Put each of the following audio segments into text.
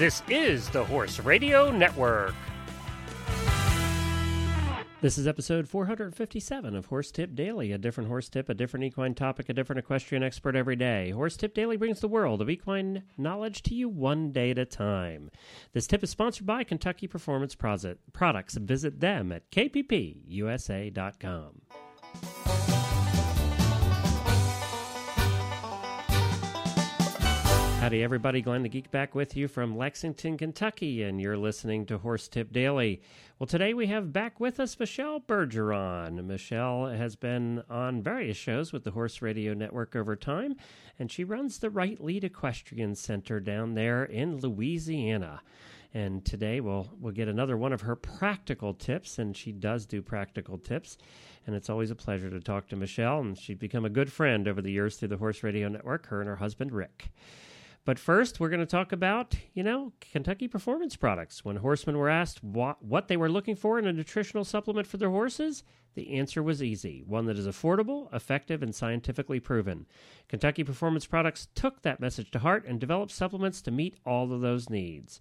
This is the Horse Radio Network. This is episode 457 of Horse Tip Daily. A different horse tip, a different equine topic, a different equestrian expert every day. Horse Tip Daily brings the world of equine knowledge to you one day at a time. This tip is sponsored by Kentucky Performance Products. Visit them at kppusa.com. Howdy, everybody. Glenn the Geek back with you from Lexington, Kentucky, and you're listening to Horse Tip Daily. Well, today we have back with us Michelle Bergeron. Michelle has been on various shows with the Horse Radio Network over time, and she runs the Right Lead Equestrian Center down there in Louisiana. And today we'll we'll get another one of her practical tips, and she does do practical tips. And it's always a pleasure to talk to Michelle, and she's become a good friend over the years through the Horse Radio Network. Her and her husband Rick. But first, we're going to talk about, you know, Kentucky Performance Products. When horsemen were asked what, what they were looking for in a nutritional supplement for their horses, the answer was easy one that is affordable, effective, and scientifically proven. Kentucky Performance Products took that message to heart and developed supplements to meet all of those needs.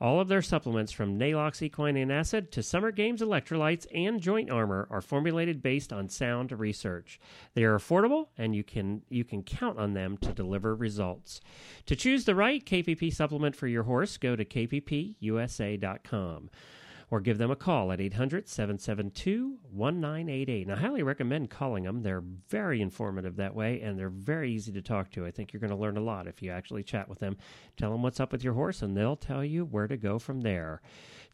All of their supplements, from Neigh-Lox Equine Acid to Summer Games Electrolytes and Joint Armor, are formulated based on sound research. They are affordable, and you can you can count on them to deliver results. To choose the right KPP supplement for your horse, go to kppusa.com or give them a call at 800 772 1988. I highly recommend calling them. They're very informative that way and they're very easy to talk to. I think you're going to learn a lot if you actually chat with them. Tell them what's up with your horse and they'll tell you where to go from there.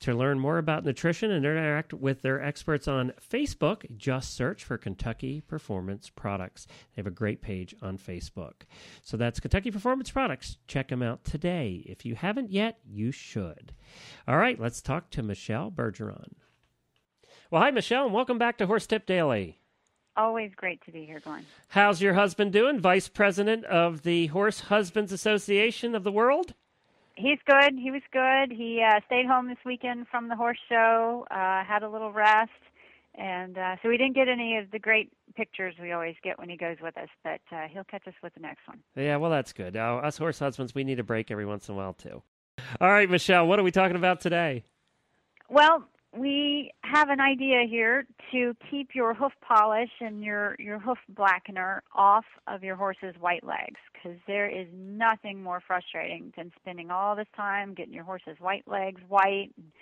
To learn more about nutrition and interact with their experts on Facebook, just search for Kentucky Performance Products. They have a great page on Facebook. So that's Kentucky Performance Products. Check them out today. If you haven't yet, you should. All right, let's talk to Michelle Bergeron. Well, hi, Michelle, and welcome back to Horse Tip Daily. Always great to be here, Glenn. How's your husband doing? Vice President of the Horse Husbands Association of the World? he's good. He was good. He uh, stayed home this weekend from the horse show, uh, had a little rest, and uh, so we didn't get any of the great pictures we always get when he goes with us. But uh, he'll catch us with the next one. Yeah, well, that's good. Uh, us horse husbands, we need a break every once in a while too. All right, Michelle, what are we talking about today? Well, we have an idea here to keep your hoof polish and your your hoof blackener off of your horse's white legs because there is nothing more frustrating than spending all this time getting your horse's white legs white and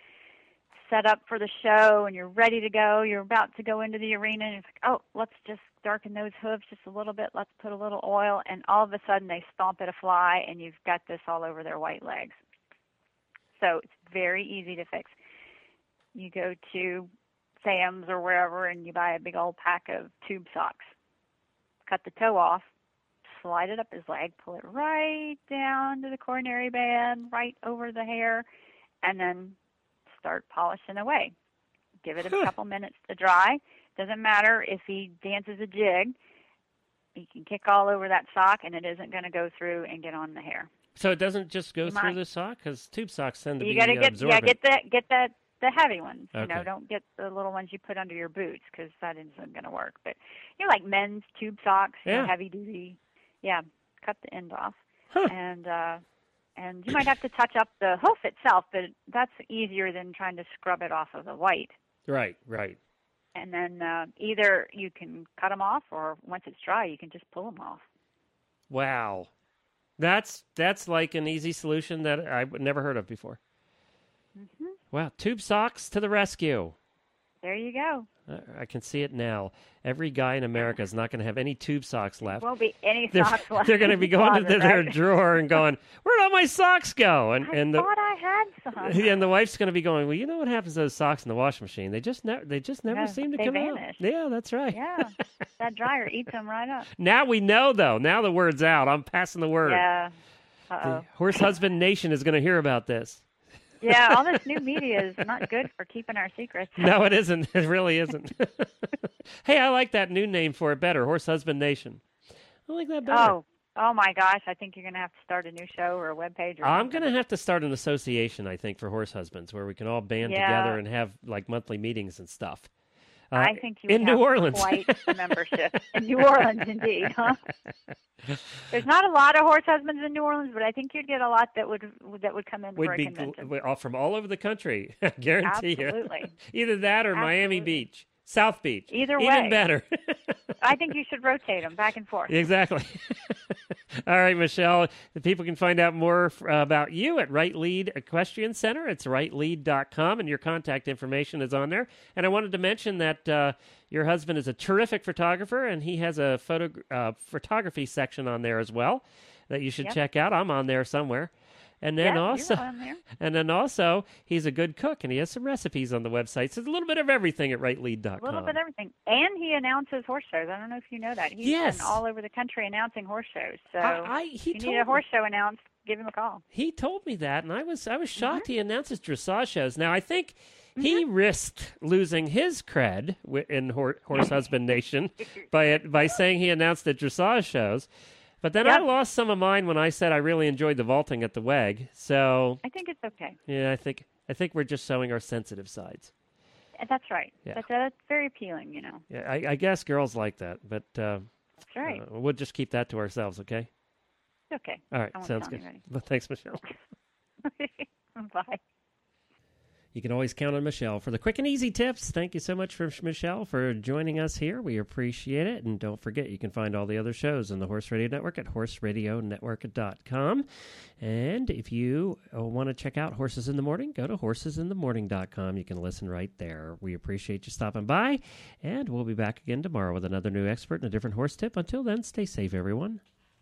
set up for the show and you're ready to go. You're about to go into the arena and it's like oh let's just darken those hooves just a little bit. Let's put a little oil and all of a sudden they stomp at a fly and you've got this all over their white legs. So it's very easy to fix you go to Sam's or wherever and you buy a big old pack of tube socks. Cut the toe off, slide it up his leg, pull it right down to the coronary band, right over the hair, and then start polishing away. Give it a couple minutes to dry. Doesn't matter if he dances a jig, he can kick all over that sock and it isn't going to go through and get on the hair. So it doesn't just go through the sock because tube socks tend to you be gotta get, absorbent. Yeah, get that get that the heavy ones. Okay. You know, don't get the little ones you put under your boots because that isn't going to work. But you know, like men's tube socks, you know, heavy duty. Yeah, cut the end off, Huh. and uh, and you might have to touch up the hoof itself, but that's easier than trying to scrub it off of the white. Right, right. And then uh, either you can cut them off, or once it's dry, you can just pull them off. Wow, that's that's like an easy solution that I've never heard of before. Wow, tube socks to the rescue. There you go. Uh, I can see it now. Every guy in America is not going to have any tube socks left. Won't be any They're, socks left. they're going to be the going to their right? drawer and going, "Where'd all my socks go?" And I and the thought I had some. and the wife's going to be going, "Well, you know what happens to those socks in the washing machine? They just never they just never No, seem to they come vanish. out." Yeah, that's right. Yeah, that dryer eats them right up. Now we know, though. Now the word's out. I'm passing the word. Yeah. The Uh-oh. Horse Husband Nation is going to hear about this. Yeah, all this new media is not good for keeping our secrets. No, it isn't. It really isn't. hey, I like that new name for it better. Horse Husband Nation. I like that better. Oh, oh my gosh! I think you're going to have to start a new show or a web page. I'm going to have to start an association, I think, for horse husbands where we can all band Yeah. together and have like monthly meetings and stuff. Uh, I think you in New Orleans. quite a membership in New Orleans, indeed. Huh? There's not a lot of horse husbands in New Orleans, but I think you'd get a lot that would that would come in would for a be convention. Gl- from all over the country. Guarantee Absolutely. you. Either that or Absolutely. Miami Beach, South Beach. Either way. even better. I think you should rotate them back and forth. Exactly. All right, Michelle. The people can find out more about you at Right Lead Equestrian Center. It's rightlead.com, and your contact information is on there. And I wanted to mention that uh, your husband is a terrific photographer, and he has a photo uh, photography section on there as well that you should Yep. check out. I'm on there somewhere. And then yeah, also, you're on there. and then also, he's a good cook, and he has some recipes on the website. So there's a little bit of everything at rightlead.com. A little bit of everything. And he announces horse shows. I don't know if you know that. He's Yes. been all over the country announcing horse shows. So I, I, he if you need a horse show announced, give him a call. He told me that, and I was I was shocked Mm-hmm. he announced his dressage shows. Now I think he risked losing his cred in Horse Husband Nation by it, by saying he announced the dressage shows. But then I lost some of mine when I said I really enjoyed the vaulting at the WEG. So I think it's okay. yeah, I think I think we're just showing our sensitive sides. Uh, That's right. Yeah. That's, that's very appealing, you know. Yeah, I, I guess girls like that, but uh, That's right. uh, we'll just keep that to ourselves, okay? it's okay. All right, sounds good. Well, thanks, Michelle. You can always count on Michelle for the quick and easy tips. Thank you so much for Michelle for joining us here. We appreciate it. And don't forget, you can find all the other shows on the Horse Radio Network at horseradionetwork.com. And if you uh, want to check out Horses in the Morning, go to horsesinthemorning.com. You can listen right there. We appreciate you stopping by. And we'll be back again tomorrow with another new expert and a different horse tip. Until then, stay safe, everyone.